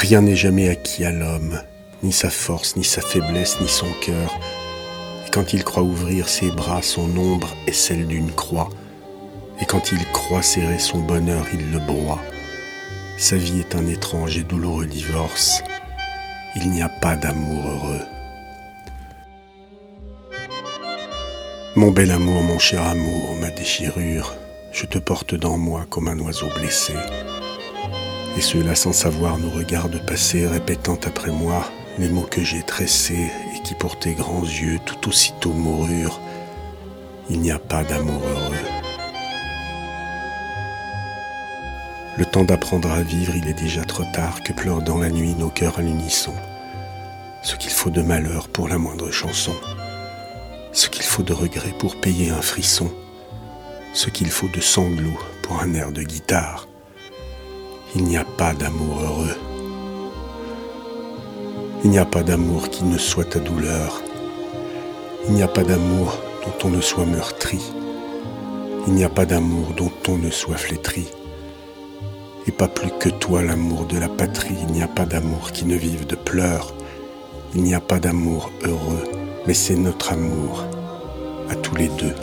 Rien n'est jamais acquis à l'homme, ni sa force, ni sa faiblesse, ni son cœur. Et quand il croit ouvrir ses bras, son ombre est celle d'une croix. Et quand il croit serrer son bonheur, il le broie. Sa vie est un étrange et douloureux divorce. Il n'y a pas d'amour heureux. Mon bel amour, mon cher amour, ma déchirure, je te porte dans moi comme un oiseau blessé. Et ceux-là sans savoir nous regardent passer, répétant après moi les mots que j'ai tressés et qui pour tes grands yeux tout aussitôt moururent. Il n'y a pas d'amour heureux. Le temps d'apprendre à vivre, il est déjà trop tard que pleurent dans la nuit nos cœurs à l'unisson. Ce qu'il faut de malheur pour la moindre chanson ce qu'il faut de regret pour payer un frisson, ce qu'il faut de sanglots pour un air de guitare. Il n'y a pas d'amour heureux. Il n'y a pas d'amour qui ne soit ta douleur. Il n'y a pas d'amour dont on ne soit meurtri. Il n'y a pas d'amour dont on ne soit flétri. Et pas plus que toi l'amour de la patrie. Il n'y a pas d'amour qui ne vive de pleurs. Il n'y a pas d'amour heureux mais c'est notre amour à tous les deux.